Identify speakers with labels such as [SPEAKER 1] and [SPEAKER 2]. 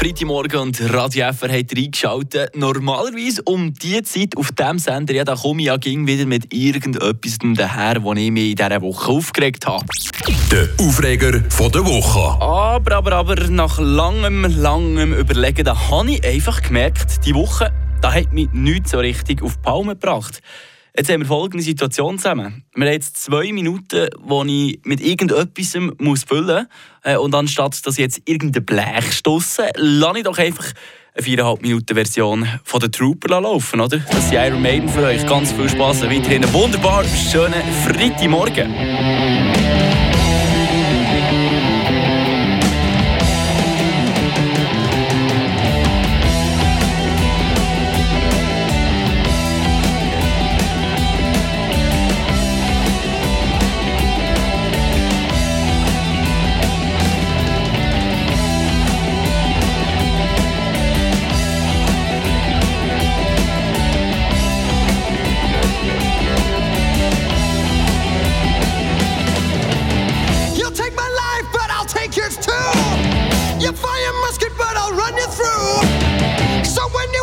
[SPEAKER 1] Freitagmorgen und Radio FR hat reingeschaltet. Normalerweise um diese Zeit auf diesem Sender, ja, da komme ich ja ging wieder mit irgendetwas daher, wo ich mich in dieser Woche aufgeregt habe.
[SPEAKER 2] Der Aufreger von der Woche.
[SPEAKER 1] Aber, aber, aber, nach langem, langem Überlegen, da habe ich einfach gemerkt, die Woche, da hat mich nichts so richtig auf die Palme gebracht. Jetzt haben wir folgende Situation zusammen. Wir haben jetzt zwei Minuten, wo ich mit irgendetwas muss füllen muss. Und anstatt dass ich jetzt irgendein Blech stosse, lasse ich doch einfach eine 4,5 Minuten Version von der Trooper laufen, oder? Das ist Iron Maiden für euch. Ganz viel Spaß. Weiterhin einen wunderbar schönen Freitagmorgen.
[SPEAKER 3] You fire musket, but I'll run you through. So when you